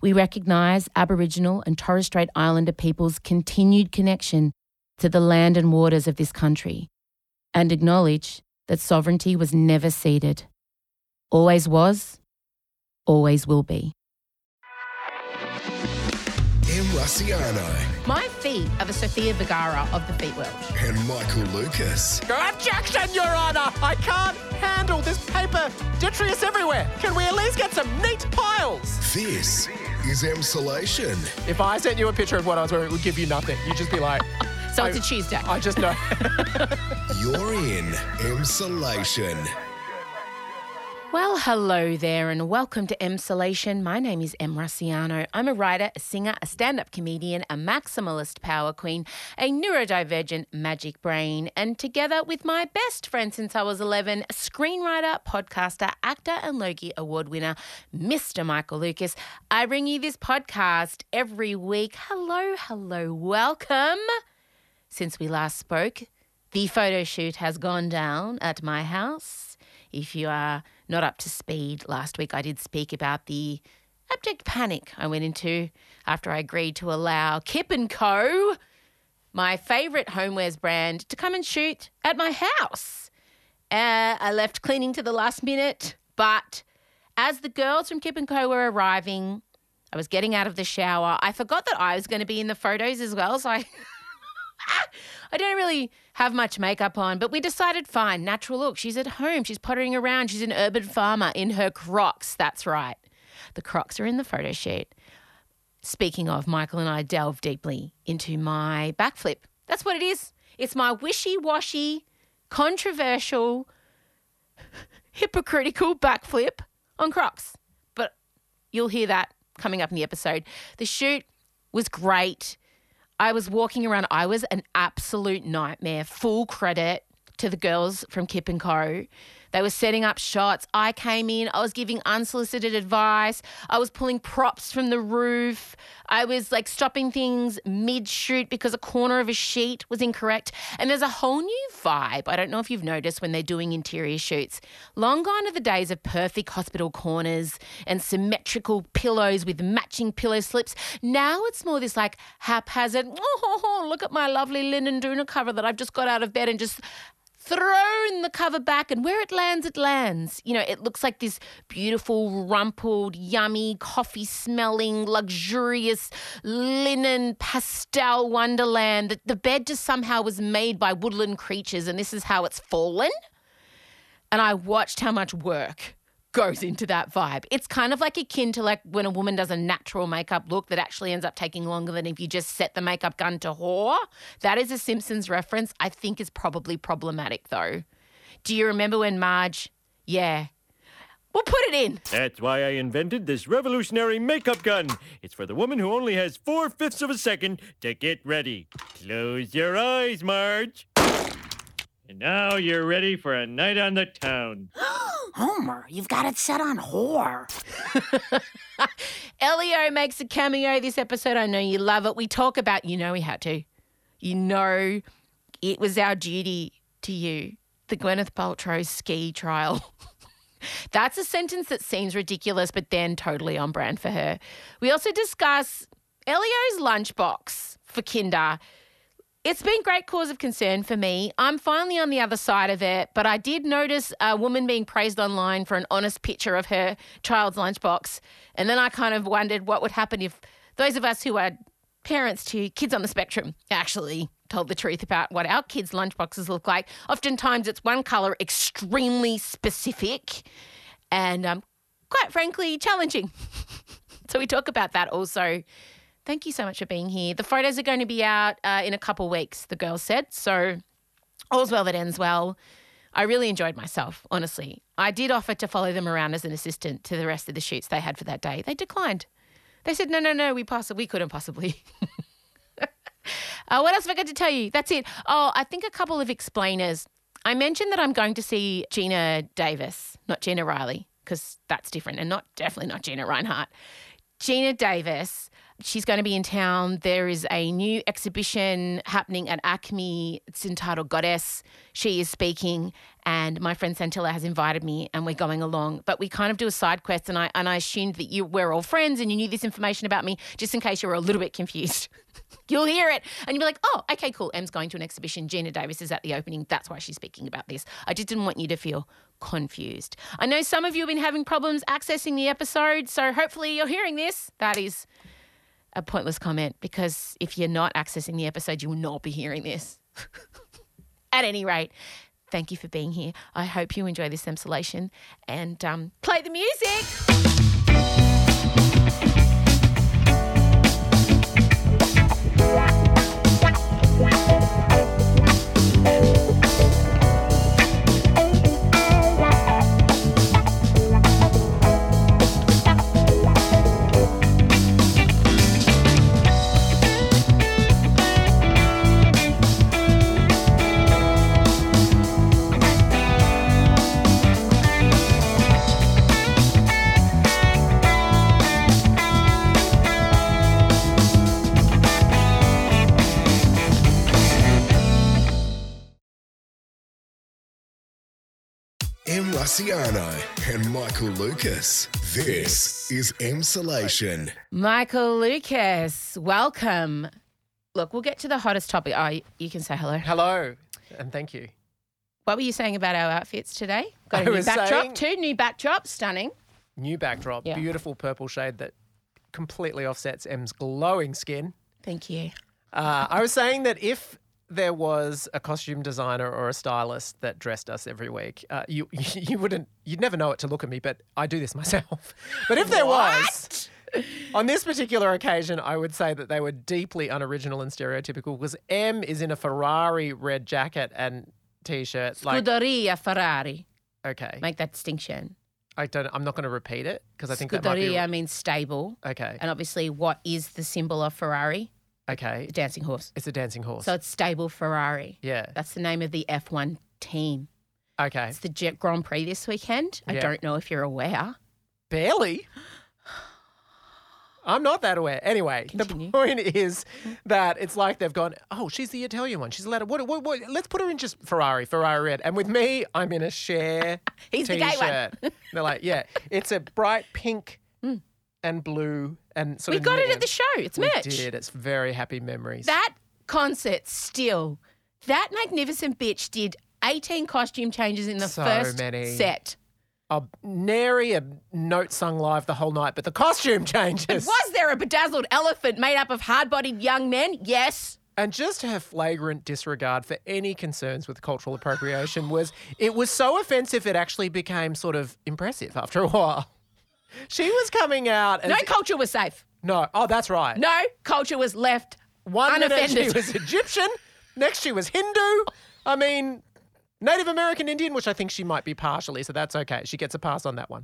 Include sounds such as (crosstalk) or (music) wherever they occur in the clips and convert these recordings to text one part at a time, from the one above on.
We recognise Aboriginal and Torres Strait Islander peoples' continued connection to the land and waters of this country, and acknowledge that sovereignty was never ceded. Always was, always will be. Em My feet are the Sofia Vergara of the feet world. and Michael Lucas. Objection, Your Honor! I can't handle this paper detritus everywhere. Can we at least get some neat piles? This is Emsolation. If I sent you a picture of what I was wearing, it would give you nothing. You'd just be like, (laughs) So it's I- a Tuesday. I just know. (laughs) You're in Emsolation. Well, hello there, and welcome to Emsolation. My name is Em Rusciano. I'm a writer, a singer, a stand up comedian, a maximalist power queen, a neurodivergent magic brain, and together with my best friend since I was 11, screenwriter, podcaster, actor, and Logie Award winner, Mr. Michael Lucas, I bring you this podcast every week. Hello, hello, welcome. Since we last spoke, the photo shoot has gone down at my house. If you are not up to speed, last week I did speak about the abject panic I went into after I agreed to allow Kip and Co, my favorite homewares brand, to come and shoot at my house. Uh, I left cleaning to the last minute, but as the girls from Kip and Co were arriving, I was getting out of the shower. I forgot that I was going to be in the photos as well, so I (laughs) I don't really have much makeup on, but we decided fine, natural look. She's at home, she's pottering around, she's an urban farmer in her crocs. That's right. The crocs are in the photo shoot. Speaking of, Michael and I delve deeply into my backflip. That's what it is. It's my wishy washy, controversial, (laughs) hypocritical backflip on crocs. But you'll hear that coming up in the episode. The shoot was great. I was walking around. I was an absolute nightmare. Full credit to the girls from Kip and Co. They were setting up shots. I came in. I was giving unsolicited advice. I was pulling props from the roof. I was like stopping things mid shoot because a corner of a sheet was incorrect. And there's a whole new vibe. I don't know if you've noticed when they're doing interior shoots. Long gone are the days of perfect hospital corners and symmetrical pillows with matching pillow slips. Now it's more this like haphazard, (laughs) oh, look at my lovely linen doona cover that I've just got out of bed and just thrown the cover back and where it lands it lands. You know it looks like this beautiful rumpled yummy coffee smelling luxurious linen pastel wonderland. That the bed just somehow was made by woodland creatures and this is how it's fallen. And i watched how much work goes into that vibe it's kind of like akin to like when a woman does a natural makeup look that actually ends up taking longer than if you just set the makeup gun to whore that is a simpsons reference i think is probably problematic though do you remember when marge yeah we'll put it in That's why I invented this revolutionary makeup gun. It's for the woman who only has four fifths of a second to get ready. Close your eyes, Marge. And now you're ready for a night on the town. (gasps) Homer, you've got it set on whore. (laughs) Elio makes a cameo this episode. I know you love it. We talk about, you know, we had to. You know, it was our duty to you. The Gwyneth Paltrow ski trial. (laughs) That's a sentence that seems ridiculous, but then totally on brand for her. We also discuss Elio's lunchbox for Kinder. It's been great cause of concern for me. I'm finally on the other side of it, but I did notice a woman being praised online for an honest picture of her child's lunchbox. And then I kind of wondered what would happen if those of us who are parents to kids on the spectrum actually told the truth about what our kids' lunchboxes look like. Oftentimes it's one color, extremely specific, and um, quite frankly, challenging. (laughs) so we talk about that also. Thank you so much for being here. The photos are going to be out uh, in a couple weeks, the girl said. So all's well that ends well. I really enjoyed myself, honestly. I did offer to follow them around as an assistant to the rest of the shoots they had for that day. They declined. They said, no, no, no, we possibly we couldn't possibly. (laughs) uh, what else have I got to tell you? That's it. Oh, I think a couple of explainers. I mentioned that I'm going to see Geena Davis, not Gina Riley, because that's different, and not definitely not Gina Rinehart. Geena Davis. She's going to be in town. There is a new exhibition happening at ACMI. It's entitled Goddess. She is speaking, and my friend Santilla has invited me, and we're going along. But we kind of do a side quest, and I and I assumed that you we're all friends and you knew this information about me, just in case you were a little bit confused. (laughs) You'll hear it, and you'll be like, "Oh, okay, cool." Em's going to an exhibition. Geena Davis is at the opening. That's why she's speaking about this. I just didn't want you to feel confused. I know some of you have been having problems accessing the episode, so hopefully you're hearing this. That is a pointless comment because if you're not accessing the episode, you will not be hearing this. (laughs) At any rate, thank you for being here. I hope you enjoy this emsolation and um, play the music. Em Rusciano and Michael Lucas. This is Emsolation. Michael Lucas, welcome. Look, we'll get to the hottest topic. Oh, you can say hello. Hello, and thank you. What were you saying about our outfits today? Got a I new was backdrop, saying- two new backdrops, stunning. New backdrop, Yeah. beautiful purple shade that completely offsets Em's glowing skin. Thank you. Uh, I was saying that if there was a costume designer or a stylist that dressed us every week, uh, you (laughs) you wouldn't you'd never know it to look at me, but I do this myself. (laughs) But if there was, on this particular occasion, I would say that they were deeply unoriginal and stereotypical because Em is in a Ferrari red jacket and t-shirt. Like, Scuderia Ferrari. okay, Make that distinction. I don't. I'm not going to repeat it because I think that might be Scuderia means stable. okay. And obviously, what is the symbol of Ferrari? Okay, The dancing horse. it's a dancing horse. So it's stable Ferrari. yeah. That's the name of the F1 team. Okay. It's the Jet Grand Prix this weekend. I Yeah. don't know if you're aware. Barely. I'm not that aware. Anyway, Continue. the point is that it's like they've gone, oh, she's the Italian one. She's allowed what, what, what, let's put her in just Ferrari, Ferrari red. And with me, I'm in a share (laughs) He's the t-shirt. gay one. They're like, yeah, it's a bright pink and blue and sort We got it at the show. It's We merch. did. It's very happy memories. That concert still, that magnificent bitch did 18 costume changes in the So first many. set. a nary a note sung live the whole night, but the costume (laughs) changes. Was there a bedazzled elephant made up of hard bodied young men? Yes. And just her flagrant disregard for any concerns with cultural appropriation was it was so offensive it actually became sort of impressive after a while. She was coming out as No culture was safe. no, oh that's right. No culture was left One minute she was (laughs) Egyptian, next she was Hindu. I mean, Native American Indian, which I think she might be partially, so that's okay. She gets a pass on that one.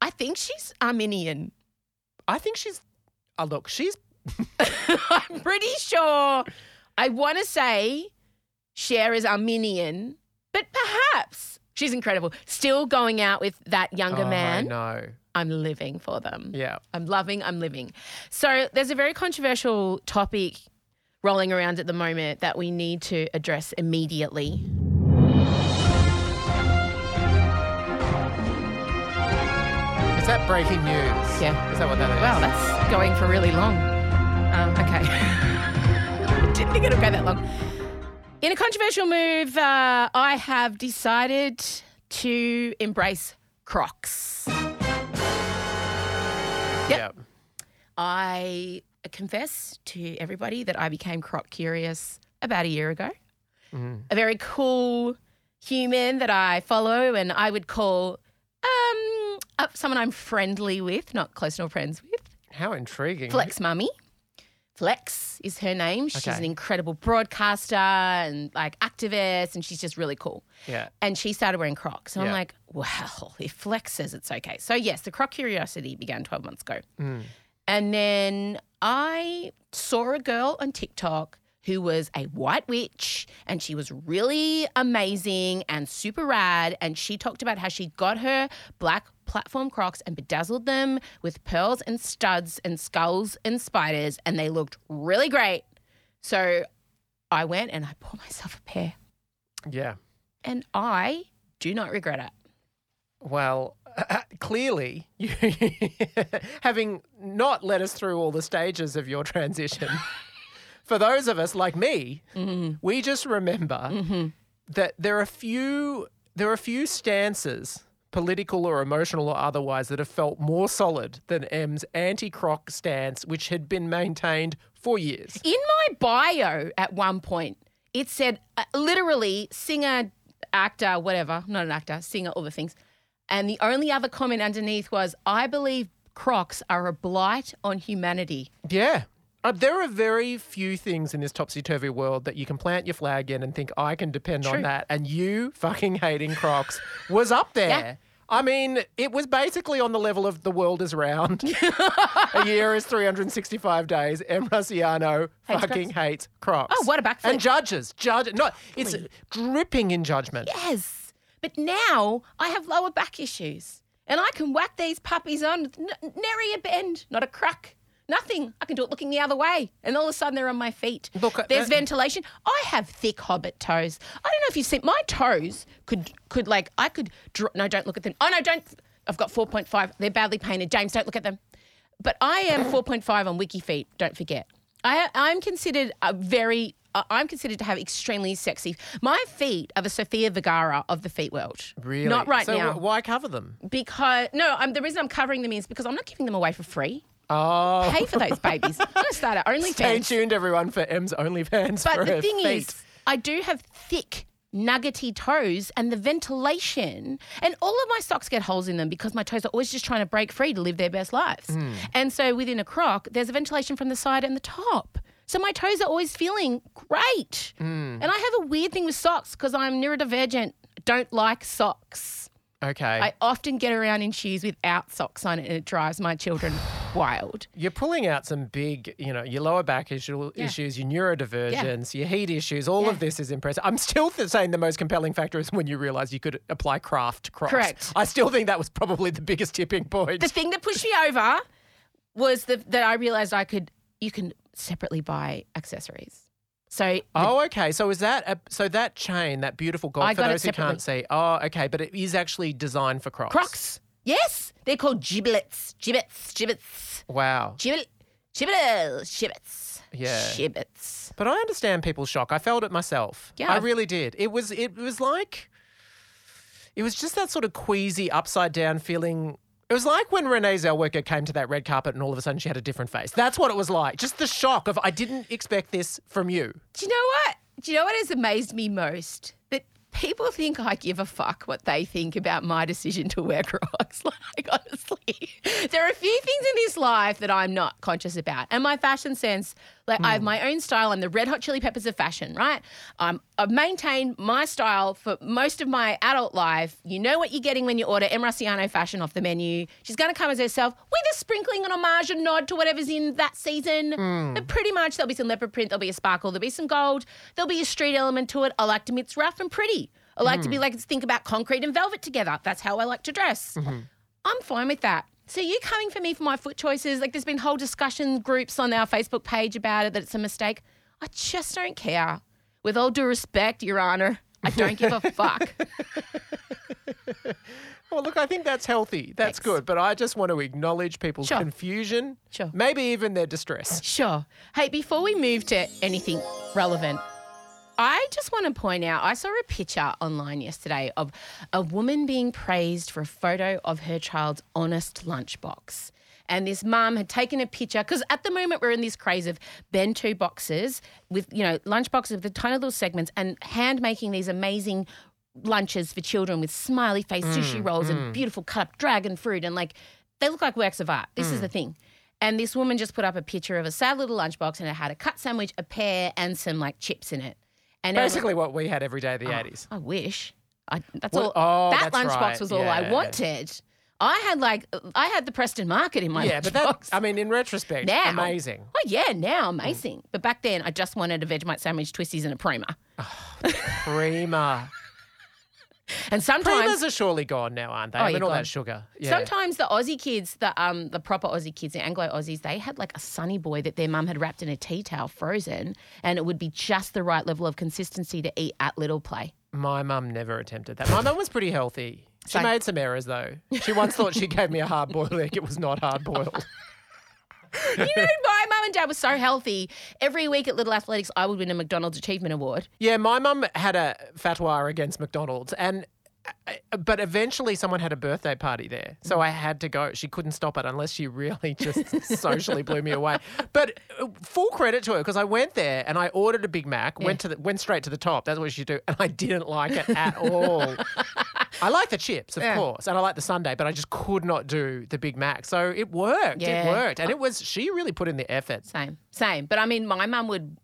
I think she's Armenian. I think she's oh look, she's (laughs) I'm pretty sure. I want to say Cher is Armenian, but perhaps she's incredible. Still going out with that younger oh, man. No. I'm living for them. Yeah. I'm loving, I'm living. So there's a very controversial topic rolling around at the moment that we need to address immediately. Is that breaking news? Yeah. Is that what that is? Wow, that's going for really long. Um, okay. (laughs) Didn't think it would go that long. In a controversial move, uh, I have decided to embrace Crocs. Yeah. I confess to everybody that I became Croc curious about a year ago. A very cool human that I follow and I would call um, someone I'm friendly with, not close nor friends with. How intriguing. Flex Mami. Flex is her name. She's Okay. an incredible broadcaster and like activist, and she's just really cool. Yeah. And she started wearing Crocs. And I'm like, well, (laughs) if Flex says it's okay. So, yes, the Croc curiosity began 12 months ago. Mm. And then I saw a girl on TikTok who was a white witch and she was really amazing and super rad. And she talked about how she got her black platform crocs and bedazzled them with pearls and studs and skulls and spiders, and they looked really great. So I went and I bought myself a pair, Yeah. and I do not regret it. Well, (laughs) clearly, (laughs) you, having not led us through all the stages of your transition, (laughs) for those of us like me, we just remember that there are few there are a few stances, political or emotional or otherwise, that have felt more solid than Em's anti-croc stance, which had been maintained for years. In my bio at one point, it said uh, literally singer, actor, whatever, not an actor, singer, all the things. And the only other comment underneath was, I believe Crocs are a blight on humanity. Yeah. Uh, there are very few things in this topsy turvy world that you can plant your flag in and think I can depend on that. And you fucking hating Crocs was up (laughs) there. Yeah. I mean, it was basically on the level of the world is round. (laughs) a year is 365 days. Em Rusciano Hates fucking hates Crocs. Oh, what a backflip. And judges. Judge. No, it's dripping in judgment. Yes. But now I have lower back issues and I can whack these puppies on nary a bend, not a crack. Nothing. I can do it looking the other way, and all of a sudden they're on my feet. Look, uh, there's uh, ventilation. I have thick hobbit toes. I don't know if you've seen my toes. Could could like I could. Draw, no, don't look at them. Oh no, don't. I've got 4.5. They're badly painted. James, don't look at them. But I am 4.5 on Wiki Feet. Don't forget. I I'm considered a very. I'm considered to have extremely sexy. My feet are the Sofia Vergara of the feet world. Really? Not right so now. wh- why cover them? because no, I'm, the reason I'm covering them is because I'm not giving them away for free. Oh. Pay for those babies. I'm going to start at Stay OnlyFans. tuned, everyone, for Em's OnlyFans. But the thing feet. is, I do have thick, nuggety toes, and the ventilation, and all of my socks get holes in them because my toes are always just trying to break free to live their best lives. Hmm. And so within a croc, there's a ventilation from the side and the top. So my toes are always feeling great. Hmm. And I have a weird thing with socks because I'm neurodivergent. Don't like socks. Okay. I often get around in shoes without socks on, it and it drives my children wild. You're pulling out some big, you know, your lower back issue, Yeah. issues, your neurodivergence, your heat issues. All of this is impressive. I'm still th- saying the most compelling factor is when you realise you could apply craft to Crocs. Correct. I still think that was probably the biggest tipping point. The thing that pushed me over was the, that I realized I could you can separately buy accessories. So Oh, okay. So is that a, so that chain, that beautiful gold I for those who can't see? Oh, okay. But it is actually designed for Crocs. Crocs, yes, they're called giblets, gibbets, gibbets, Wow. gibbet, gibbets, gibbets, Yeah. gibbets. But I understand people's shock. I felt it myself. Yeah, I really did. It was it was like it was just that sort of queasy upside down feeling. It was like when Renee Zellweger came to that red carpet and all of a sudden she had a different face. That's what it was like. Just the shock of I didn't expect this from you. Do you know what? Do you know what has amazed me most? People think I give a fuck what they think about my decision to wear (laughs) Crocs. (laughs) Like, honestly, (laughs) there are a few things in this life that I'm not conscious about. And my fashion sense, like, I have hmm. my own style. I'm the red hot chili peppers of fashion, right? Um, I've maintained my style for most of my adult life. You know what you're getting when you order Em Rusciano fashion off the menu. She's going to come as herself with a sprinkling and homage and nod to whatever's in that season. Hmm. But pretty much there'll be some leopard print, there'll be a sparkle, there'll be some gold, there'll be a street element to it. I like to mix rough and pretty. I like to be hmm. like, think about concrete and velvet together. That's how I like to dress. Mm-hmm. I'm fine with that. So you coming for me for my foot choices? Like there's been whole discussion groups on our Facebook page about it that it's a mistake. I just don't care. With all due respect, Your Honor, I don't give a (laughs) fuck. Well, look, I think that's healthy. That's Thanks. good. But I just want to acknowledge people's Sure. confusion, Sure. maybe even their distress. Sure. Hey, before we move to anything relevant, I just want to point out I saw a picture online yesterday of a woman being praised for a photo of her child's honest lunchbox. And this mum had taken a picture because at the moment we're in this craze of bento boxes with, you know, lunchboxes with the tiny little segments and hand making these amazing lunches for children with smiley face mm, sushi rolls and mm. beautiful cut up dragon fruit and like they look like works of art. This is the mm. thing. And this woman just put up a picture of a sad little lunchbox and it had a cut sandwich, a pear, and some like chips in it. And Basically, what we had every day of the Oh, 80s. I wish. I, that's all. oh, that lunchbox right. was all Yeah. I wanted. I had like I had the Preston Market in my yeah, but that lunchbox. I mean, in retrospect, now amazing. Oh yeah, now mm. amazing. But back then, I just wanted a Vegemite sandwich, twisties, and a prima. Oh, prima. (laughs) And sometimes Primas are surely gone now, aren't they? Oh, I mean, all gone. that sugar. Yeah. Sometimes the Aussie kids, the um the proper Aussie kids, the Anglo Aussies, they had like a sunny boy that their mum had wrapped in a tea towel, frozen, and it would be just the right level of consistency to eat at Little Play. My mum never attempted that. My mum was pretty healthy. She Same. made some errors though. She once thought she gave me a hard boiled egg. It was not hard boiled. (laughs) you know, mum and dad were so healthy. Every week at Little Athletics, I would win a McDonald's Achievement Award. Yeah, my mum had a fatwa against McDonald's, and uh, but eventually someone had a birthday party there, so I had to go. She couldn't stop it unless she really (laughs) just socially blew me away. But uh, full credit to her because I went there and I ordered a Big Mac, went to the, went straight to the top. That's what she do, and I didn't like it at all. I like the chips, of Yeah. course, and I like the Sunday, but I just could not do the Big Mac. So it worked. Yeah. It worked, and it was she really put in the effort. Same, same. But I mean, my mum would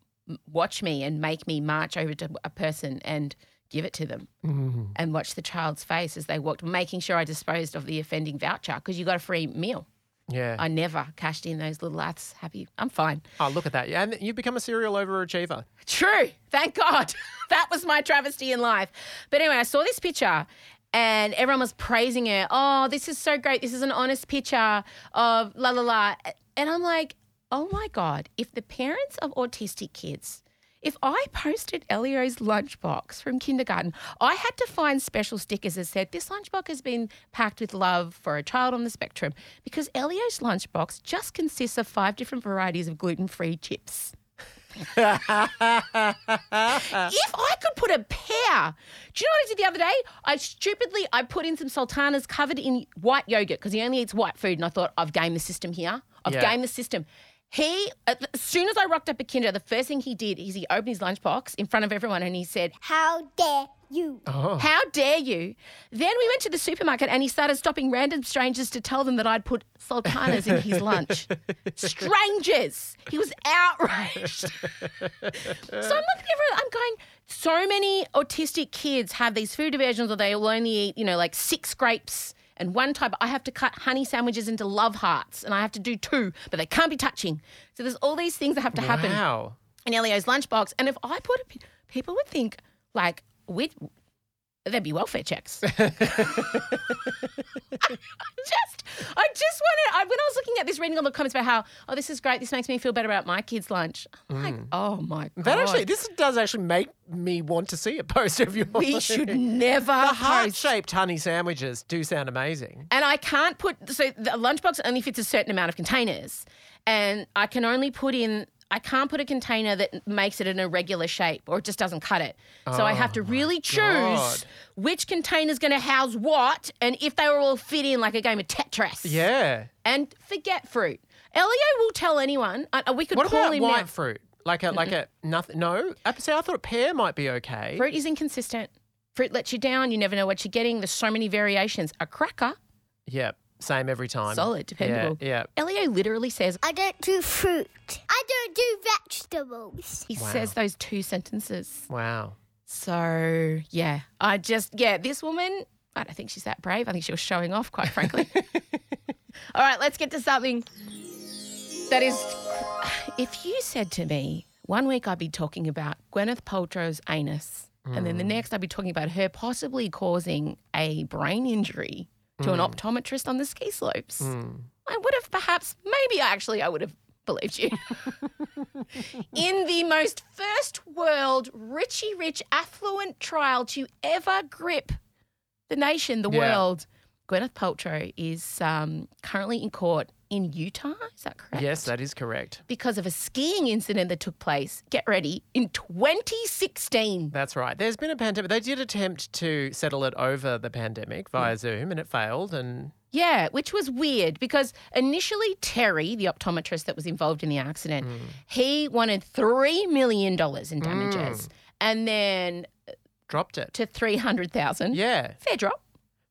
watch me and make me march over to a person and give it to them mm. and watch the child's face as they walked, making sure I disposed of the offending voucher because you got a free meal. Yeah. I never cashed in those little laths. Happy, I'm fine. oh, look at that! Yeah, and you've become a serial overachiever. True. Thank God. (laughs) that was my travesty in life. But anyway, I saw this picture and everyone was praising it. Oh, this is so great. This is an honest picture of la la la. And I'm like, oh my God, if the parents of autistic kids, if I posted Elio's lunchbox from kindergarten, I had to find special stickers that said, This lunchbox has been packed with love for a child on the spectrum because Elio's lunchbox just consists of five different varieties of gluten free chips. (laughs) if I could put a pear, do you know what I did the other day? I stupidly I put in some sultanas covered in white yogurt because he only eats white food, and I thought I've gamed the system here. I've Yeah. gamed the system. He, as soon as I rocked up a Kinder, the first thing he did is he opened his lunchbox in front of everyone and he said, How dare you? Oh. How dare you? Then we went to the supermarket and he started stopping random strangers to tell them that I'd put sultanas in his lunch. (laughs) strangers. He was outraged. so I'm looking everywhere. I'm going, so many autistic kids have these food diversions where they will only eat, you know, like six grapes and one type. I have to cut honey sandwiches into love hearts and I have to do two, but they can't be touching. So there's all these things that have to happen Wow. in Elio's lunchbox. And if I put it, people would think like we there'd be welfare checks. I (laughs) (laughs) just, I just wanted. I, when I was looking at this, reading all the comments about how, oh, this is great. This makes me feel better about my kids' lunch. I'm like, mm. oh my god, That actually, this does actually make me want to see a poster of yours. we should never The heart-shaped honey sandwiches do sound amazing. And I can't put so the lunchbox only fits a certain amount of containers, and I can only put in. I can't put a container that makes it an irregular shape or it just doesn't cut it. So I have to really choose God. which container's going to house what and if they will all fit in like a game of Tetris. Yeah. And forget fruit. Elio will tell anyone. Uh, we could What call about him white now. fruit? Like a like a nothing? No. I thought pear might be okay. Fruit is inconsistent. Fruit lets you down. You never know what you're getting. There's so many variations. A cracker, Yep. Same every time. solid, dependable. Yeah. Elio literally says, I don't do fruit. I don't do vegetables. he says those two sentences. Wow. So yeah, I just yeah, this woman. I don't think she's that brave. I think she was showing off, quite frankly. (laughs) All right, let's get to something that is. If you said to me one week I'd be talking about Gwyneth Paltrow's anus, and then the mm. next I'd be talking about her possibly causing a brain injury to an optometrist on the ski slopes, I would have perhaps, maybe actually, I would have believed you. (laughs) in the most first world, Richie Rich affluent trial to ever grip the nation, the Yeah. world. Gwyneth Paltrow is um, currently in court in Utah. Is that correct? Yes, that is correct. Because of a skiing incident that took place, get ready, in 2016. That's right. There's been a pandemic. They did attempt to settle it over the pandemic via Mm. Zoom, and it failed. And Yeah, which was weird because initially Terry, the optometrist that was involved in the accident, Mm. he wanted $3 million in damages Mm. and then dropped it. to 300,000. Yeah. Fair drop.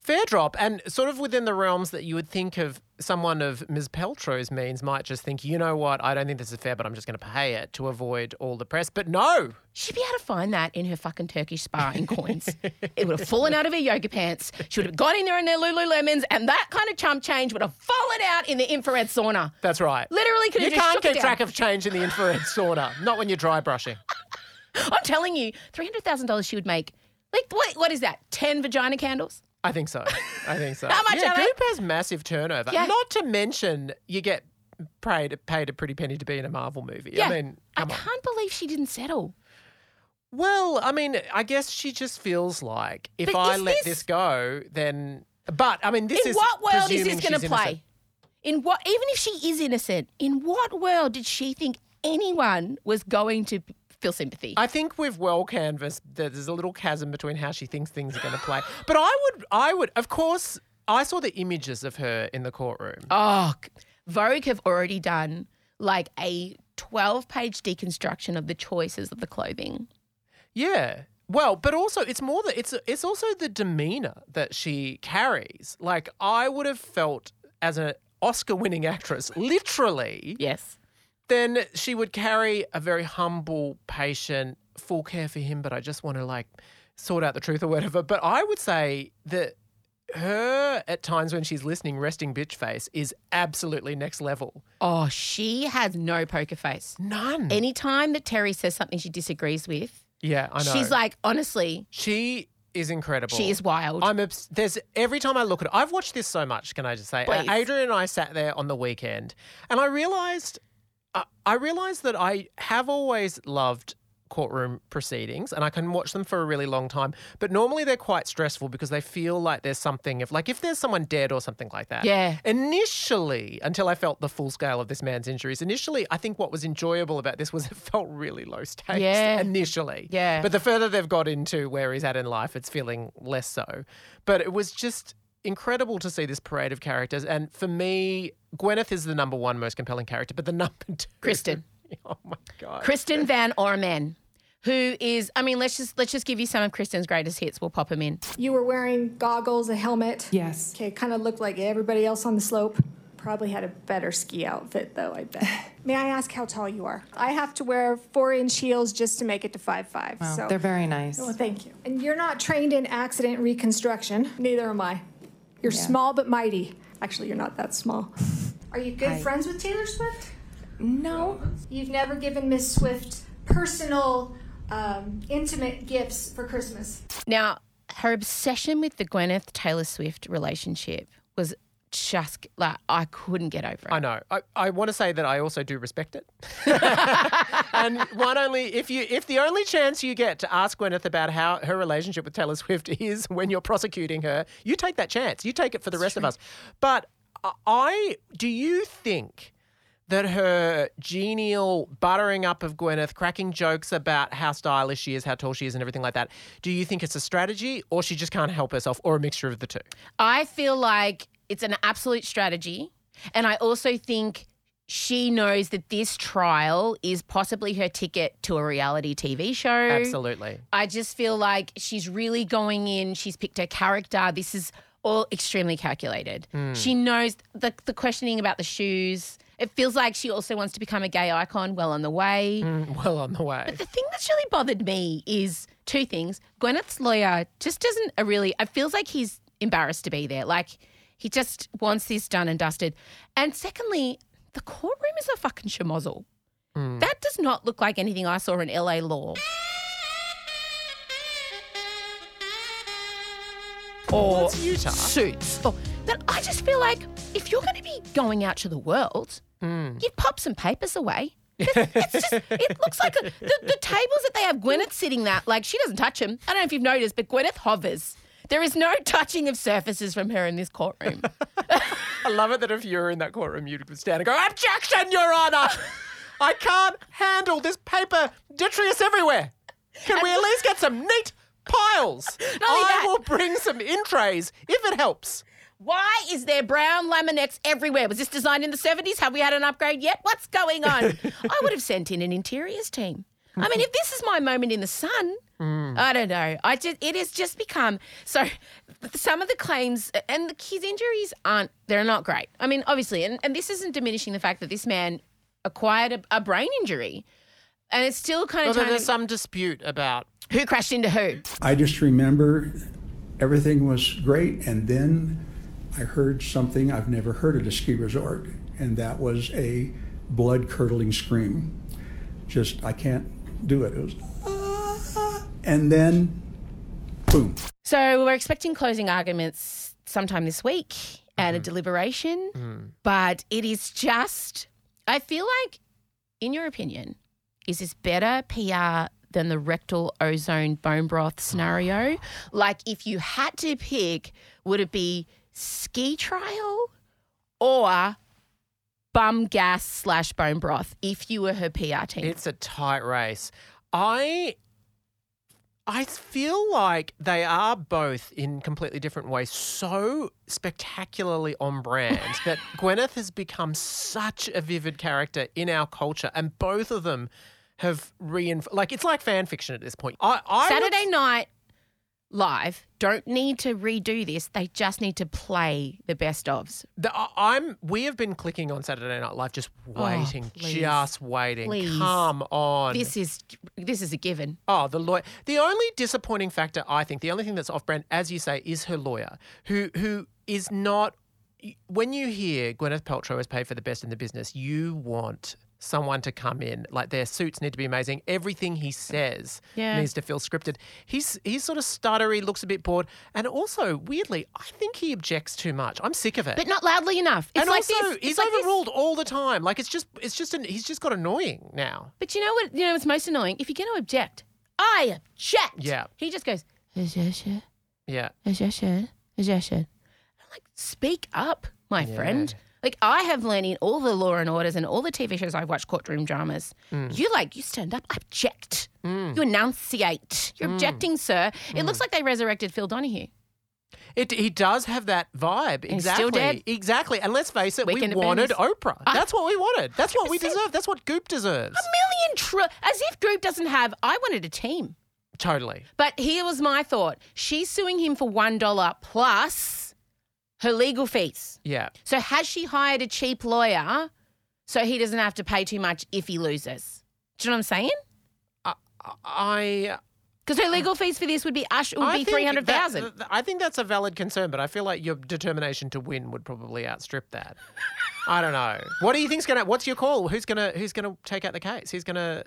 Fair drop, and sort of within the realms that you would think of someone of Ms. Paltrow's means might just think, you know what, I don't think this is fair, but I'm just going to pay it to avoid all the press. But no, She'd be able to find that in her fucking Turkish spa in coins. it would have fallen out of her yoga pants. She would have got in there in their Lululemons, and that kind of chump change would have fallen out in the infrared sauna. that's right. Literally could You just can't keep track of change in the infrared sauna, not when you're dry brushing. (laughs) I'm telling you, three hundred thousand dollars she would make. Like what? What is that? Ten vagina candles? I think so. I think so. (laughs) How much yeah, are? Goop has massive turnover. Yeah. Not to mention, you get paid, paid a pretty penny to be in a Marvel movie. Yeah. I mean, I on. can't believe she didn't settle. Well, I mean, I guess she just feels like if But I let this- this go, then. But I mean, this in is what world is this going to play? In what? Even if she is innocent, in what world did she think anyone was going to feel sympathy? I think we've well canvassed that there's a little chasm between how she thinks things are going to play. But I would, I would, of course, I saw the images of her in the courtroom. Oh, Vogue have already done like a 12 page deconstruction of the choices of the clothing. Yeah. Well, but also it's more that it's it's also the demeanor that she carries. Like I would have felt as an Oscar-winning actress, literally, Yes. Then she would carry a very humble, patient, full care for him. But I just want to like sort out the truth or whatever. But I would say that her at times when she's listening, resting bitch face is absolutely next level. Oh, she has no poker face. None. Anytime that Terry says something she disagrees with, yeah, I know. she's like, honestly, she is incredible. she is wild. I'm obs- there's every time I look at it, I've watched this so much. Can I just say, Please. Adrian and I sat there on the weekend, and I realized, I realize that I have always loved courtroom proceedings, and I can watch them for a really long time. But normally they're quite stressful because they feel like there's something if like if there's someone dead or something like that. Yeah. Initially, until I felt the full scale of this man's injuries, initially I think what was enjoyable about this was it felt really low stakes. Yeah. Initially. Yeah. But the further they've got into where he's at in life, it's feeling less so. But it was just incredible to see this parade of characters. And for me, Gwyneth is the number one most compelling character, but the number two. Kristin. (laughs) Oh my God. Kristin VanOrman, who is, I mean, let's just let's just give you some of Kristin's greatest hits. We'll pop them in. You were wearing goggles, a helmet. Yes. Okay, kind of looked like everybody else on the slope. Probably had a better ski outfit, though, I bet. (laughs) May I ask how tall you are? I have to wear four inch heels just to make it to five five. Wow, so. they're very nice. Well, thank you. And you're not trained in accident reconstruction. Neither am I. You're Yeah. small but mighty. Actually, you're not that small. Are you good I- friends with Taylor Swift? No. You've never given Miss Swift personal, um, intimate gifts for Christmas. Now, her obsession with the Gwyneth Taylor Swift relationship was just like I couldn't get over it. I know. I, I want to say that I also do respect it. (laughs) (laughs) and one only if you if the only chance you get to ask Gwyneth about how her relationship with Taylor Swift (laughs) is when you're prosecuting her, you take that chance. You take it for the rest of us. But I do you think that her genial buttering up of Gwyneth, cracking jokes about how stylish she is, how tall she is, and everything like that, do you think it's a strategy or she just can't help herself or a mixture of the two? I feel like it's an absolute strategy. And I also think she knows that this trial is possibly her ticket to a reality TV show. Absolutely. I just feel like she's really going in. She's picked her character. This is all extremely calculated. She knows the, the questioning about the shoes. It feels like she also wants to become a gay icon well on the way. Well on the way. But The thing that's really bothered me is two things. Gwyneth's lawyer just doesn't uh, really, it feels like he's embarrassed to be there. Like he just wants this done and dusted. And secondly, the courtroom is a fucking schmozzle. Hmm. That does not look like anything I saw in LA law. Or it's Utah. suits. Oh, but I just feel like if you're going to be going out to the world, hmm. you'd pop some papers away. (laughs) It's, it's just, it looks like a, the, the tables that they have Gwyneth sitting at, like she doesn't touch them. I don't know if you've noticed, but Gwyneth hovers. There is no touching of surfaces from her in this courtroom. (laughs) I love it that if you were in that courtroom, you'd stand and go, Objection, Your Honour! I can't handle this paper detritus everywhere. Can we at least get some neat piles? (laughs) I that- will bring some in trays if it helps. Why is there brown laminates everywhere? Was this designed in the 70s? Have we had an upgrade yet? What's going on? (laughs) I would have sent in an interiors team. I mean, if this is my moment in the sun, Mm. I don't know. I just it has just become so. (laughs) Some of the claims and the, his injuries aren't they're not great. I mean, obviously, and, and this isn't diminishing the fact that this man acquired a, a brain injury, and it's still kind of trying there's to, some dispute about. who crashed into who. I just remember everything was great, and then I heard something I've never heard at a ski resort, and that was a blood curdling scream. Just, I can't do it. It was, and then, boom. So we're expecting closing arguments sometime this week and a mm-hmm. deliberation, mm. but it is just. I feel like, in your opinion, is this better PR than the rectal ozone bone broth scenario? (sighs) Like, if you had to pick, would it be ski trial or bum gas slash bone broth if you were her PR team? It's a tight race. I I feel like they are both in completely different ways so spectacularly on brand (laughs) that Gwyneth has become such a vivid character in our culture, and both of them have reinforced. Like it's like fan fiction at this point. I, I would- Saturday night live don't need to redo this. They just need to play the best ofs. The, I'm. We have been clicking on Saturday Night Live, just oh, waiting, Oh, just waiting. Please. Come on. This is this is a given. Oh, the lawyer. The only disappointing factor, I think, the only thing that's off-brand, as you say, is her lawyer, who who is not. When you hear Gwyneth Paltrow has paid for the best in the business, you want someone to come in like their suits need to be amazing. Everything he says Yeah. needs to feel scripted. He's he's sort of stuttery, looks a bit bored, and also weirdly, I think he objects too much. I'm sick of it. But not loudly enough. It's and like also, this. He's like this. overruled all the time. Like it's just, it's just, an, he's just got annoying now. But you know what? You know what's most annoying? If you're going to object, I object. Yeah. He just goes, objection, Yeah. objection, objection. I'm like, speak up, my friend. Like I have learned in all the Law and Orders and all the TV shows I've watched, courtroom dramas. Mm. You like you stand up, object. You enunciate. You're objecting, sir. It Mm. looks like they resurrected Phil Donahue. It, he does have that vibe. he's Exactly. still dead? Exactly. And let's face it, Weekend we wanted. Oprah. I- That's what we wanted. That's what we 100%. deserve. That's what Goop deserves. A million tr- as if Goop doesn't have. I wanted a team. Totally. But here was my thought. She's suing him for $1 plus her legal fees. Yeah. So has she hired a cheap lawyer so he doesn't have to pay too much if he loses? Do you know what I'm saying? I Because her legal fees for this would be Ash would I be think three hundred thousand. th- I think that's a valid concern, but I feel like your determination to win would probably outstrip that. (laughs) I don't know. What do you think's gonna? What's your call? Who's gonna? Who's gonna take out the case? Who's gonna?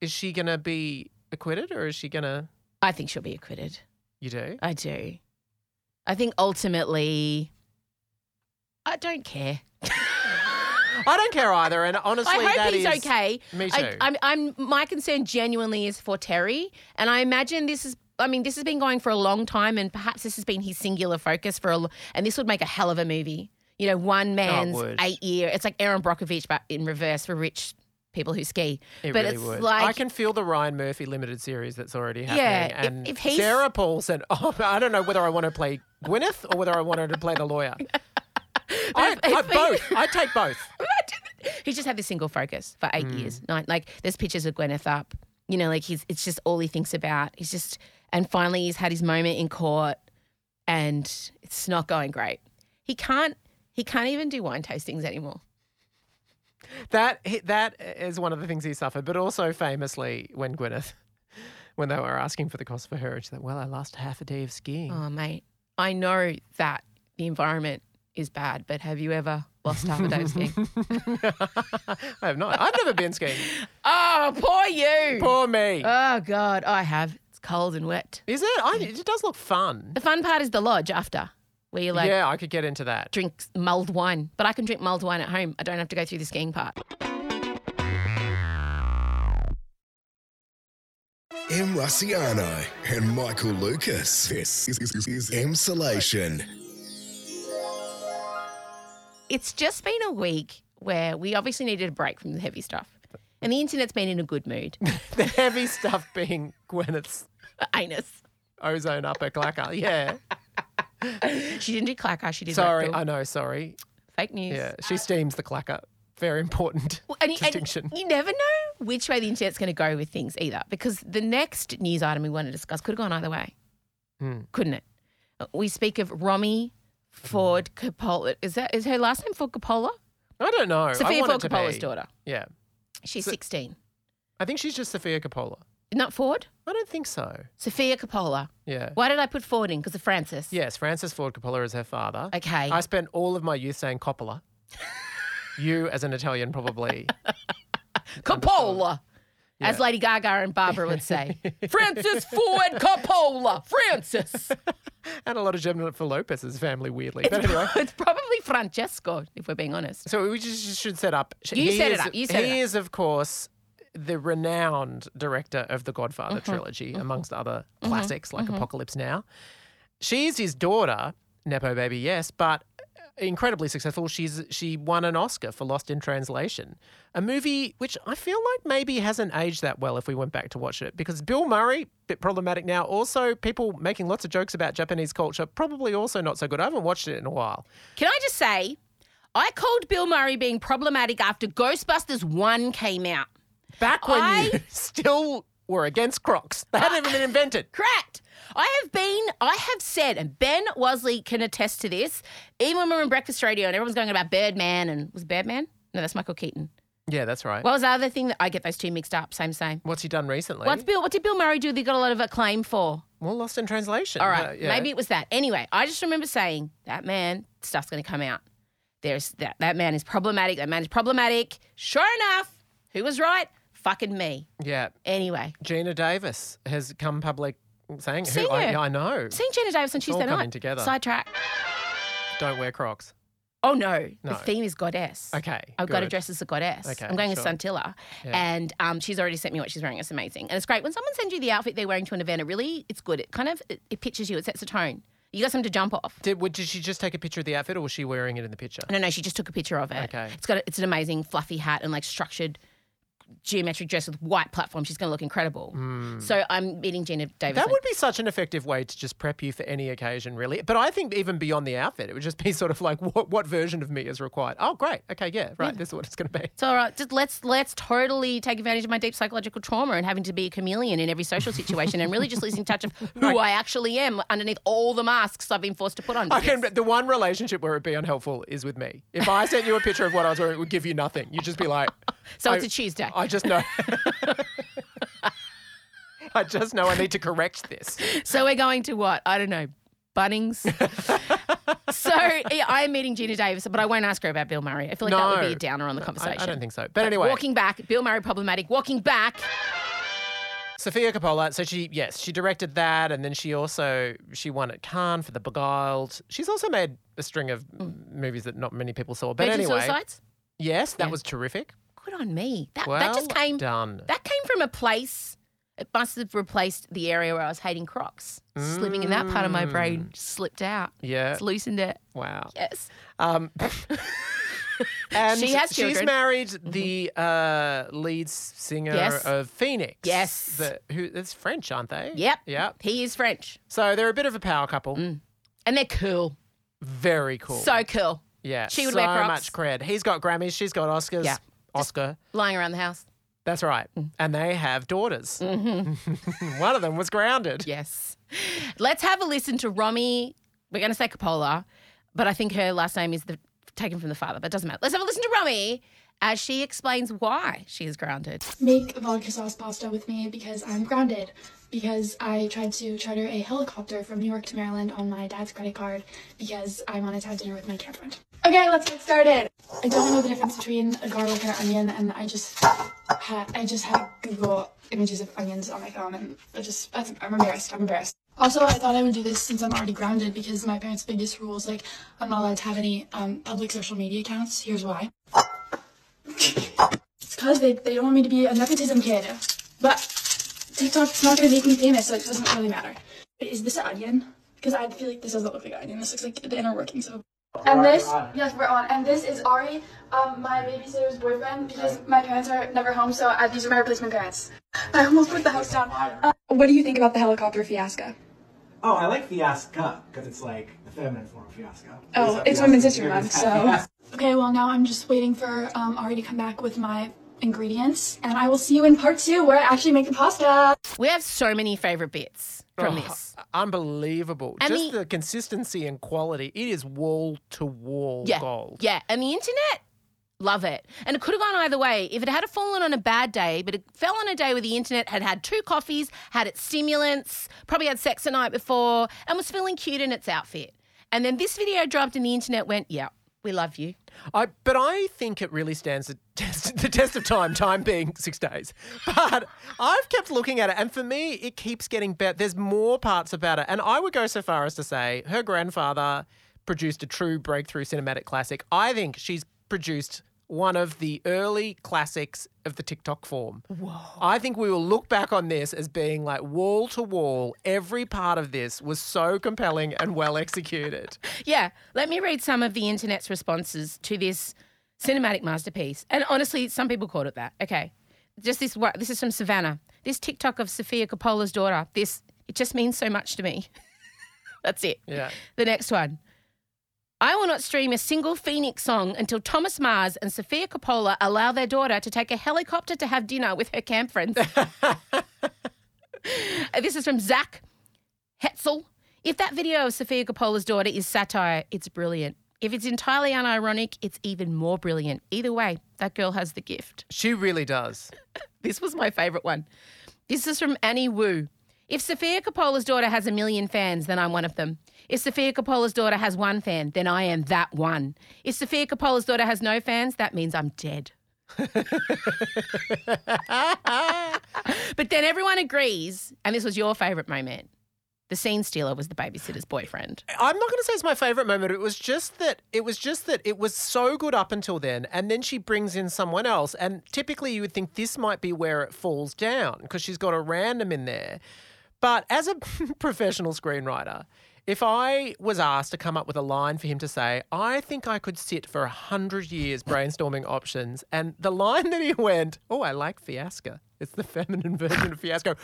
Is she gonna be acquitted or is she gonna? I think she'll be acquitted. You do? I do. I think ultimately, I don't care. (laughs) I don't care either, and honestly, I hope that he's is- okay. Me too. I'm, I'm. My concern genuinely is for Terry, and I imagine this is. I mean, this has been going for a long time, and perhaps this has been his singular focus for a. And this would make a hell of a movie. You know, one oh, man's would. eight year. It's like Erin Brockovich, but in reverse for rich people who ski. It but really it's would. like I can feel the Ryan Murphy limited series that's already happening. Yeah, if- and if he's- Sarah Paulson. (laughs) Oh, I don't know whether I want to play Gwyneth or whether I want her to play the lawyer. (laughs) I, if- I if- both. I take both. (laughs) he's just had this single focus for eight hmm. years. Nine, like there's pictures of Gwyneth up. You know, like he's it's just all he thinks about. He's just and finally he's had his moment in court, and it's not going great. He can't he can't even do wine tastings anymore. That that is one of the things he suffered, but also famously when Gwyneth, when they were asking for the cost for her, she said, "Well, I lost half a day of skiing." Oh mate, I know that the environment is bad, but have you ever lost half a day of skiing? (laughs) (laughs) I have not. I've never been skiing. oh, poor you. Poor me. Oh God, I have. It's cold and wet. is it? I, it does look fun. The fun part is the lodge after, where you like yeah, I could get into that. drink mulled wine, but I can drink mulled wine at home. I don't have to go through the skiing part. Em Rusciano and Michael Lucas. This is, is, is Emsolation. It's just been a week where we obviously needed a break from the heavy stuff. And the internet's been in a good mood. (laughs) The heavy stuff being Gwyneth's (laughs) Anus. ozone upper clacker. Yeah. (laughs) She didn't do clacker, she did Sorry, rectal. I know. Sorry. Fake news. Yeah, she steams the clacker. Very important (laughs) Well, and, you- and distinction. you never know which way the internet's going to go with things either, because the next news item we want to discuss could have gone either way, Hmm. couldn't it? We speak of Romy Ford Coppola. Is that is her last name Ford Coppola? I don't know. I Sofia want Ford Coppola's daughter. Yeah. She's So- 16. I think she's just Sofia Coppola. Not Ford? I don't think so. Sofia Coppola. Yeah. Why did I put Ford in? Because of Francis. Yes, Francis Ford Coppola is her father. Okay. I spent all of my youth saying Coppola. (laughs) you, as an Italian, probably. (laughs) Coppola. As Lady Gaga and Barbara would say. (laughs) Francis Ford Coppola. Francis. and a lot of Jennifer Lopez's family, weirdly. But anyway. it's probably Francesco, if we're being honest. So we just should set up. You he set it up, you set it up. He is, of course, the renowned director of the Godfather Mm-hmm. trilogy, mm-hmm. amongst other mm-hmm. classics like mm-hmm. Apocalypse Now. She's his daughter, nepo baby, yes, but uh, incredibly successful. She's she won an Oscar for Lost in Translation, a movie which I feel like maybe hasn't aged that well if we went back to watch it because Bill Murray, bit problematic now. Also, people making lots of jokes about Japanese culture, probably also not so good. I haven't watched it in a while. Can I just say, I called Bill Murray being problematic after Ghostbusters 1 came out. Back when you I- (laughs) still were against Crocs. They hadn't even been invented. Correct. I have been, I have said, and Ben Wasley can attest to this, even when we were in breakfast radio and everyone's going about Birdman and was it Birdman? No, that's Michael Keaton. Yeah, that's right. What was the other thing that I get those two mixed up? Same, same. What's he done recently? What's Bill? What did Bill Murray do? They got a lot of acclaim for. well, Lost in Translation. All right, Uh, yeah. maybe it was that. Anyway, I just remember saying that man stuff's going to come out. There's that that man is problematic. That man is problematic. Sure enough, who was right? Fucking me. Yeah, Anyway, Geena Davis has come public saying, Seen who, I, yeah, I know. seeing Geena Davis on Tuesday all coming night. together. Sidetrack. Don't wear Crocs. Oh no, No. the theme is goddess. Okay, I've got to good. dress as a goddess. Okay, I'm going sure. as Santilla, and um, she's already sent me what she's wearing. It's amazing, and it's great when someone sends you the outfit they're wearing to an event. It really, it's good. It kind of it, it pictures you. It sets a tone. You got something to jump off. Did, would- did she just take a picture of the outfit or was she wearing it in the picture? No, no, she just took a picture of it. Okay. It's got a, it's an amazing fluffy hat and like structured geometric dress with white platform. She's going to look incredible. Hmm. So I'm meeting Geena Davis. That would be such an effective way to just prep you for any occasion, really. But I think even beyond the outfit, it would just be (laughs) sort of like, what, what version of me is required? Oh, great. Okay, yeah, right. This is what it's going to be. It's all right. Just let's let's totally take advantage of my deep psychological trauma and having to be a chameleon in every social situation and really just losing touch of (laughs) who I actually am underneath all the masks I've been forced to put on. I can, the one relationship where it'd be unhelpful is with me. If I sent you a picture of what I was wearing, it would give you nothing. You'd just be like, (laughs) So I- it's a Tuesday. I just know. (laughs) I just know I need to correct this. So we're going to what? I don't know. Bunnings. (laughs) so yeah, I'm meeting Geena Davis, but I won't ask her about Bill Murray. I feel like that would be a downer on the conversation. I don't think so. But anyway, Walking back, Bill Murray problematic. Walking back. Sofia Coppola. So she, yes, she directed that, and then she also she won at Cannes for The Beguiled. She's also made a string of hmm. movies that not many people saw. But Virgin anyway, Suicides. yes, that Yeah. was terrific. Good on me. That, Well that just came. done. That came from a place. It must have replaced the area where I was hating Crocs. Living in that part of my brain just slipped out. Yeah. It's loosened it. Wow. Yes. Um, (laughs) and She has she's children. Mm-hmm. married the uh, lead singer Yes. of Phoenix. Yes. The, who, it's French, aren't they? Yep. Yep. He is French, So they're a bit of a power couple. and they're cool. Very cool. So cool. yeah, she would so wear Crocs. much cred. He's got Grammys. She's got Oscars. Yeah. Oscar. Lying around the house. That's right. Mm. And they have daughters. (laughs) One of them was grounded. Mm-hmm. Yes. Let's have a listen to Romy. We're going to say Coppola, but I think her last name is the, taken from the father, but it doesn't matter. Let's have a listen to Romy as she explains why she is grounded. make vodka sauce pasta with me because I'm grounded. Because I tried to charter a helicopter from New York to Maryland on my dad's credit card because I wanted to have dinner with my girlfriend. Okay, let's get started. I don't know the difference between a garlic and an onion, and I just had I just had Google images of onions on my phone, and I just I'm embarrassed. I'm embarrassed. Also, I thought I would do this since I'm already grounded because my parents' biggest rule is like I'm not allowed to have any um, public social media accounts. Here's why. It's because they, they don't want me to be a nepotism kid. But TikTok's not going to make me famous, so it doesn't really matter. Wait, is this an onion? Because I feel like this doesn't look like an onion. This looks like the inner workings of. a And this, yes, we're on. And this is Ari, um, my babysitter's boyfriend, because my parents are never home, so uh, these are my replacement parents. I almost put the house down. Uh, what do you think about the helicopter fiasco? Oh, I like fiasco because it's like the feminine form of fiasco. Oh, a it's fiasco. Women's History Month, so. Fiasco. Okay, well, now I'm just waiting for um, Ari to come back with my ingredients, and I will see you in part two where I actually make the pasta. We have so many favorite bits from Oh, this. (laughs) Unbelievable. And Just the- the, consistency and quality. It is wall to wall Yeah. gold. Yeah. And the internet, love it. And it could have gone either way. If it had fallen on a bad day, but it fell on a day where the internet had had two coffees, had its stimulants, probably had sex the night before, and was feeling cute in its outfit. And then this video dropped and the internet went, yeah, we love you. I, but I think it really stands the (laughs) test, the test of time, time being six days. But I've kept looking at it, and for me, it keeps getting better. There's more parts about it. And I would go so far as to say her grandfather produced a true breakthrough cinematic classic. I think she's produced one of the early classics of the TikTok form. Whoa. I think we will look back on this as being like wall to wall. Every part of this was so compelling and well executed. (laughs) Yeah, let me read some of the internet's responses to this cinematic masterpiece. And honestly, some people called it that. Okay, just this. This is from Savannah. This TikTok of Sofia Coppola's daughter. This it just means so much to me. (laughs) That's it. Yeah. The next one. I will not stream a single Phoenix song until Thomas Mars and Sofia Coppola allow their daughter to take a helicopter to have dinner with her camp friends. (laughs) Uh, this is from Zach Hetzel. If that video of Sofia Coppola's daughter is satire, it's brilliant. If it's entirely unironic, it's even more brilliant. Either way, that girl has the gift. She really does. (laughs) This was my favourite one. This is from Annie Wu. If Sofia Coppola's daughter has a million fans, then I'm one of them. If Sofia Coppola's daughter has one fan, then I am that one. If Sofia Coppola's daughter has no fans, that means I'm dead. (laughs) but then everyone agrees, and this was your favourite moment. The scene stealer was the babysitter's boyfriend. I'm not going to say it's my favorite moment. It was just that it was just that it was so good up until then, and then she brings in someone else, and typically you would think this might be where it falls down because she's got a random in there. But as a (laughs) professional screenwriter, if I was asked to come up with a line for him to say, I think I could sit for a hundred years brainstorming options, and the line that he went, "Oh, I like fiasco. It's the feminine (laughs) version of fiasco."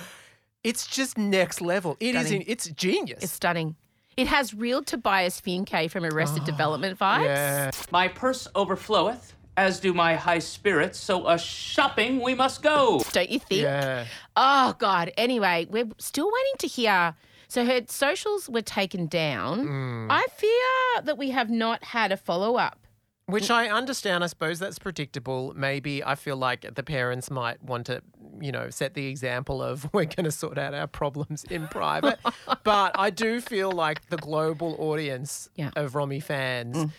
It's just next level. It is. Stunning. In, it's genius. It's stunning. It has real Tobias Funke from Arrested ah, Development vibes. yeah. My purse overfloweth, as do my high spirits, so a shopping we must go. Don't you think? Yeah. Oh God. Anyway, we're still waiting to hear. So her socials were taken down. Mm. I fear that we have not had a follow up. Which I understand. I suppose that's predictable. Maybe I feel like the parents might want to, you know, set the example of (laughs) we're going to sort out our problems in private. (laughs) but I do feel like the global audience Yeah. of Romy fans.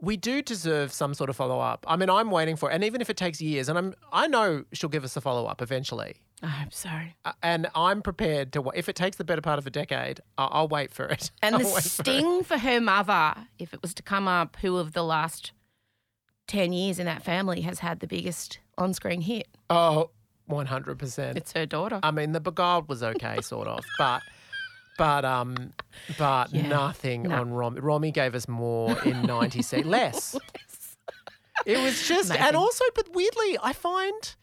We do deserve some sort of follow up. I mean, I'm waiting for it, and even if it takes years, and I'm, I know she'll give us a follow up eventually, I hope so. Uh, and I'm prepared to. If it takes the better part of a decade, I'll, I'll wait for it. And (laughs) I'll the wait for sting for her mother, if it was to come up, who of the last 10 years in that family has had the biggest on screen hit? Oh, 100 percent. It's her daughter. I mean, the Beguiled was okay, sort of, but but um, but Yeah, nothing no. on Romy. Romy gave us more in (laughs) ninety '96, less. It was just, Amazing. and also, but weirdly, I find.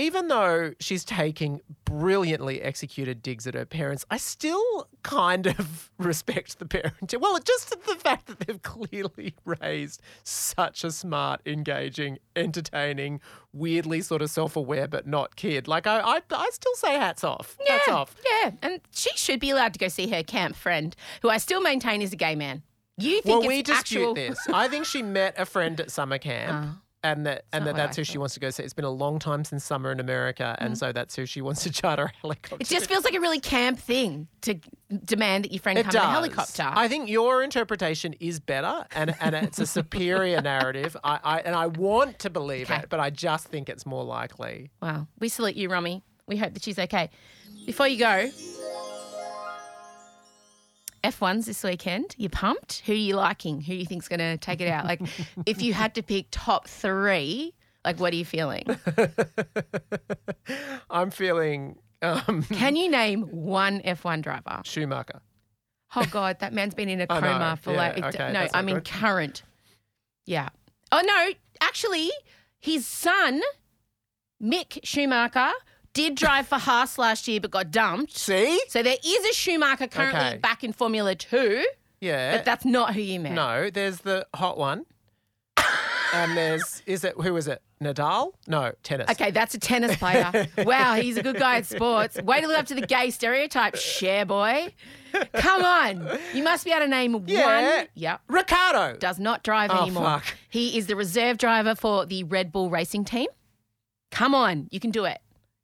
Even though she's taking brilliantly executed digs at her parents, I still kind of (laughs) respect the parenting. Well, just the fact that they've clearly raised such a smart, engaging, entertaining, weirdly sort of self-aware but not kid. Like I, I, I still say hats off. Hats off. Yeah, and she should be allowed to go see her camp friend, who I still maintain is a gay man. You think Well, it's we dispute actual... this. (laughs) I think she met a friend at summer camp. Oh. And that, and that that's I who she wants to go see. It's been a long time since summer in America, and mm. so that's who she wants to charter a helicopter. It just feels like a really camp thing to demand that your friend It come does. in a helicopter. I think your interpretation is better, and, and it's a superior (laughs) narrative. I, I and I want to believe Okay. it, but I just think it's more likely. Wow. We salute you, Romy. We hope that she's okay. Before you go, F1's this weekend. You're pumped? Who are you liking? Who do you think's going to take it out? Like, (laughs) if you had to pick top three, like, what are you feeling? (laughs) I'm feeling um, Can you name one F1 driver? Schumacher. Oh God, that man's been in a (laughs) I know. coma for Yeah, like okay, no, I mean good. current. Yeah. Oh no, actually, his son, Mick Schumacher, did drive for Haas last year but got dumped. See? So there is a Schumacher currently Okay. back in Formula Two, Yeah. but that's not who you meant. no, there's the hot one. (laughs) and there's is it who is it? Nadal? No, tennis. Okay, that's a tennis player. (laughs) wow, he's a good guy at sports. Way to live up to the gay stereotype, share boy. Come on. You must be able to name Yeah. one. Yep. Ricciardo. Does not drive Oh, anymore. fuck. He is the reserve driver for the Red Bull racing team. Come on, you can do it.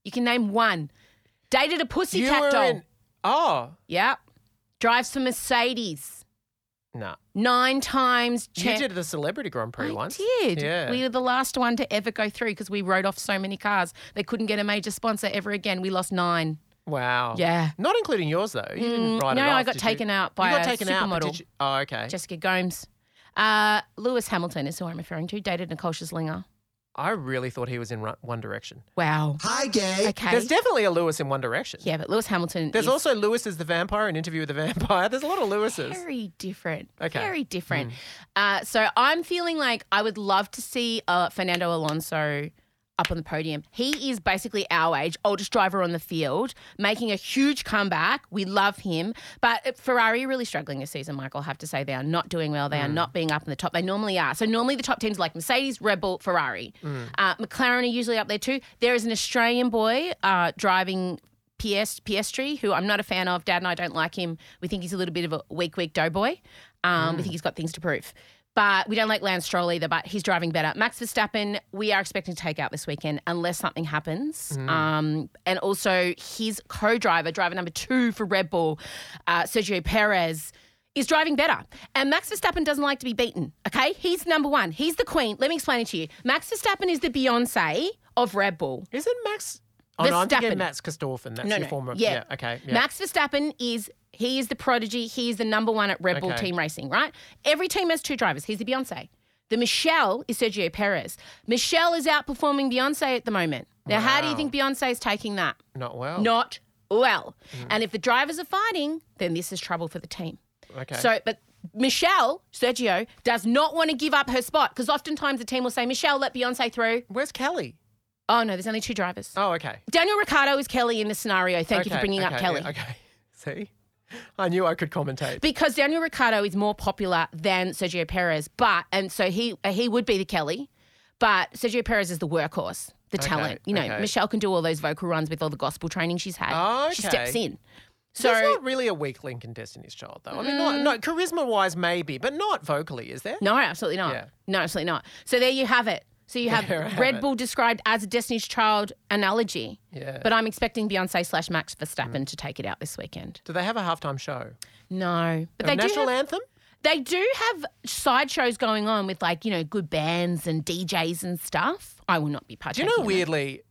You can name one. Dated a You pussycat were doll. in. Oh, Yep. Drives for Mercedes. no. Nine times. You cha- did the Celebrity Grand Prix I once. did. Yeah. We were the last one to ever go through because we wrote off so many cars. They couldn't get a major sponsor ever again. We lost nine. wow. Yeah. Not including yours though. You didn't Mm, write no, it off, I got taken you? out by you got a taken supermodel. did you- Oh, okay. Jessica Gomes. Uh, Lewis Hamilton is who I'm referring to. Dated Nicole Scherzinger. I really thought he was in One Direction. Wow. Hi, gay. Okay. There's definitely a Lewis in One Direction. yeah, but Lewis Hamilton. There's is also Lewis as the vampire, an interview with the vampire. (laughs) There's a lot of Lewises. very different. Okay. Very different. Uh, so I'm feeling like I would love to see uh, Fernando Alonso up on the podium. He is basically our age, oldest driver on the field, making a huge comeback. We love him. But Ferrari really struggling this season, Michael. I have to say they are not doing well. They are not being up in the top. They normally are. So normally the top teams are like Mercedes, Red Bull, Ferrari. Uh, McLaren are usually up there too. There is an Australian boy uh, driving PS Piastri, who I'm not a fan of. Dad and I don't like him. We think he's a little bit of a weak, weak doughboy. Um, We think he's got things to prove. But we don't like Lance Stroll either, but he's driving better. Max Verstappen, we are expecting to take out this weekend unless something happens. Um, and also his co-driver, driver number two for Red Bull, uh, Sergio Perez, is driving better. And Max Verstappen doesn't like to be beaten, okay? He's number one. He's the queen. Let me explain it to you. Max Verstappen is the Beyonce of Red Bull. Isn't Max? Oh, no, I'm Verstappen. thinking Max Kastorfen. That's No, your no. former. Yeah. Okay. Yeah. Max Verstappen is he is the prodigy. He is the number one at Red Bull Okay. team racing, right? Every team has two drivers. He's the Beyonce. The Michelle is Sergio Perez. Michelle is outperforming Beyonce at the moment. Now, how do you think Beyonce is taking that? Not well. Not well. Mm. And if the drivers are fighting, then this is trouble for the team. Okay. So, but Michelle, Sergio, does not want to give up her spot because oftentimes the team will say, Michelle, let Beyonce through. Where's Kelly? Oh, no, there's only two drivers. Oh, okay. Daniel Ricciardo is Kelly in this scenario. Thank you for Okay, bringing up Kelly. yeah, okay. (laughs) See, (laughs) I knew I could commentate. because Daniel Ricciardo is more popular than Sergio Perez, but and so he uh, he would be the Kelly, but Sergio Perez is the workhorse, the Okay, talent. You know, okay. Michelle can do all those vocal runs with all the gospel training she's had. She steps in. So there's not really a weak link in Destiny's Child, though. I mean, not, not charisma wise, maybe, but not vocally, is there? no, absolutely not. Yeah. No, absolutely not. So there you have it. So you have (laughs) I Red. Bull described as a Destiny's Child analogy. Yeah. But I'm expecting Beyonce slash Max Verstappen Mm. to take it out this weekend. Do they have a halftime show? No, but A they do national have, anthem? They do have side shows going on with like you know good bands and DJs and stuff. I will not be Do you know, weirdly,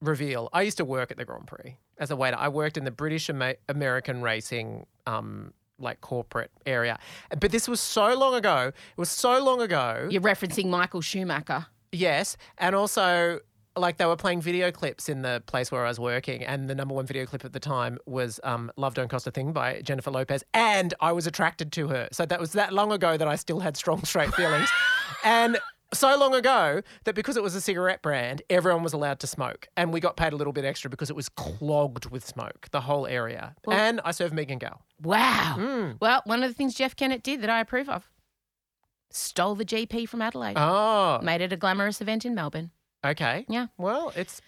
reveal, I used to work at the Grand Prix as a waiter. I worked in the British Ama- American racing, um, like corporate area. But this was so long ago. It was so long ago. You're referencing Michael Schumacher. Yes, and also like they were playing video clips in the place where I was working, and the number one video clip at the time was um, "Love Don't Cost a Thing" by Jennifer Lopez, and I was attracted to her. So that was that long ago that I still had strong straight feelings, (laughs) and so long ago that because it was a cigarette brand, everyone was allowed to smoke, and we got paid a little bit extra because it was clogged with smoke, the whole area. and I served Megan Gale. Wow. Mm. Well, one of the things Jeff Kennett did that I approve of stole the GP from Adelaide, Oh, made it a glamorous event in Melbourne. okay. Yeah. Well, it's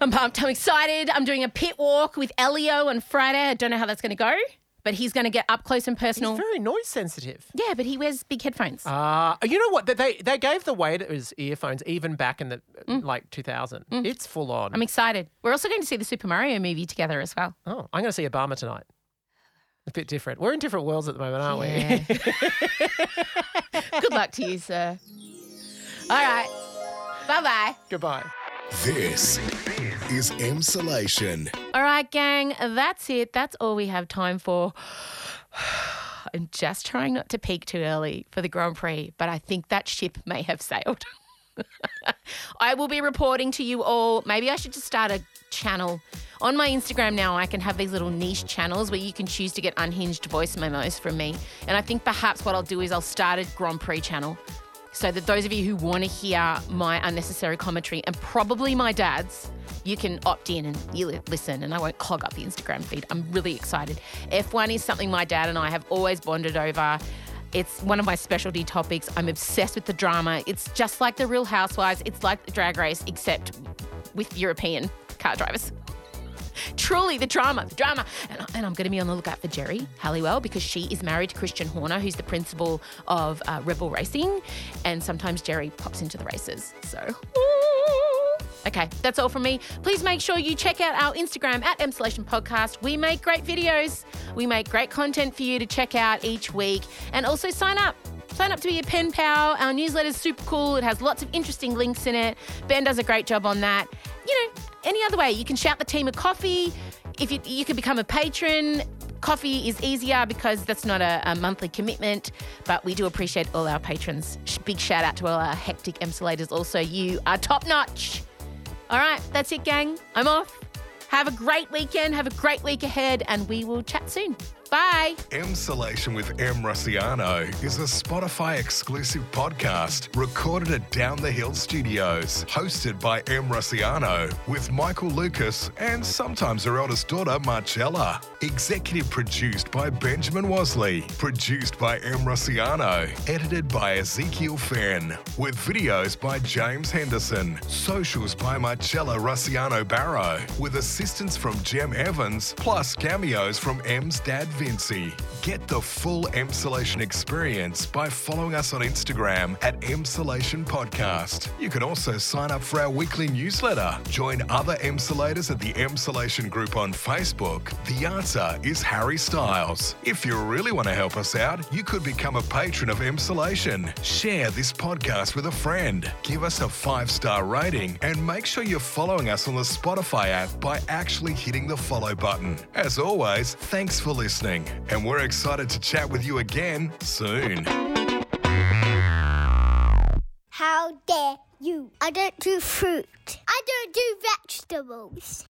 I'm pumped. I'm excited. I'm doing a pit walk with Elio on Friday. I don't know how that's going to go, but he's going to get up close and personal. it's very noise sensitive. yeah, but he wears big headphones. Ah, uh, you know what? They they gave the waiters earphones even back in the mm. like 2000. Mm. It's full on. I'm excited. We're also going to see the Super Mario movie together as well. oh, I'm going to see Obama tonight. A bit different. We're in different worlds at the moment, aren't we? (laughs) Good luck to you, sir. All right. Bye bye. Goodbye. This is Emsolation. All right, gang, that's it. That's all we have time for. (sighs) I'm just trying not to peak too early for the Grand Prix, but I think that ship may have sailed. (laughs) I will be reporting to you all. Maybe I should just start a channel. On my Instagram now, I can have these little niche channels where you can choose to get unhinged voice memos from me. And I think perhaps what I'll do is I'll start a Grand Prix channel so that those of you who want to hear my unnecessary commentary and probably my dad's, you can opt in and you listen, and I won't clog up the Instagram feed. I'm really excited. F1 is something my dad and I have always bonded over. It's one of my specialty topics. I'm obsessed with the drama. It's just like the Real Housewives. It's like the Drag Race, except with European car drivers. Truly, the drama, the drama. And, and I'm going to be on the lookout for Geri Halliwell because she is married to Christian Horner, who's the principal of uh, Red Bull Racing. And sometimes Jerry pops into the races. So. Okay, that's all from me. Please make sure you check out our Instagram at Emsolation Podcast. We make great videos. We make great content for you to check out each week. And also sign up. Sign up to be a pen pal. Our newsletter is super cool. It has lots of interesting links in it. Ben does a great job on that. You know, any other way, you can shout the team a coffee. If you, you can become a patron, coffee is easier because that's not a, a monthly commitment. But we do appreciate all our patrons. Big shout out to all our hectic emsolators. Also, you are top notch. All right, that's it, gang. I'm off. Have a great weekend. Have a great week ahead, and we will chat soon. Bye. Emsolation with Em Rusciano is a Spotify exclusive podcast recorded at Down the Hill Studios, hosted by Em Rusciano with Michael Lucas and sometimes her eldest daughter, Marcella. Executive produced by Benjamin Wasley, produced by Em Rusciano, edited by Ezekiel Fenn, with videos by James Henderson, socials by Marcella Rusciano Barrow, with assistance from Jem Evans, plus cameos from Em's dad Vincy. Get the full Emsolation experience by following us on Instagram at Emsolation Podcast. You can also sign up for our weekly newsletter. Join other Emsolators at the Emsolation group on Facebook. The answer is Harry Styles. If you really want to help us out, you could become a patron of Emsolation. Share this podcast with a friend. Give us a five star rating and make sure you're following us on the Spotify app by actually hitting the follow button. As always, thanks for listening, and we're excited to chat with you again soon. How dare you? I don't do fruit. I don't do vegetables.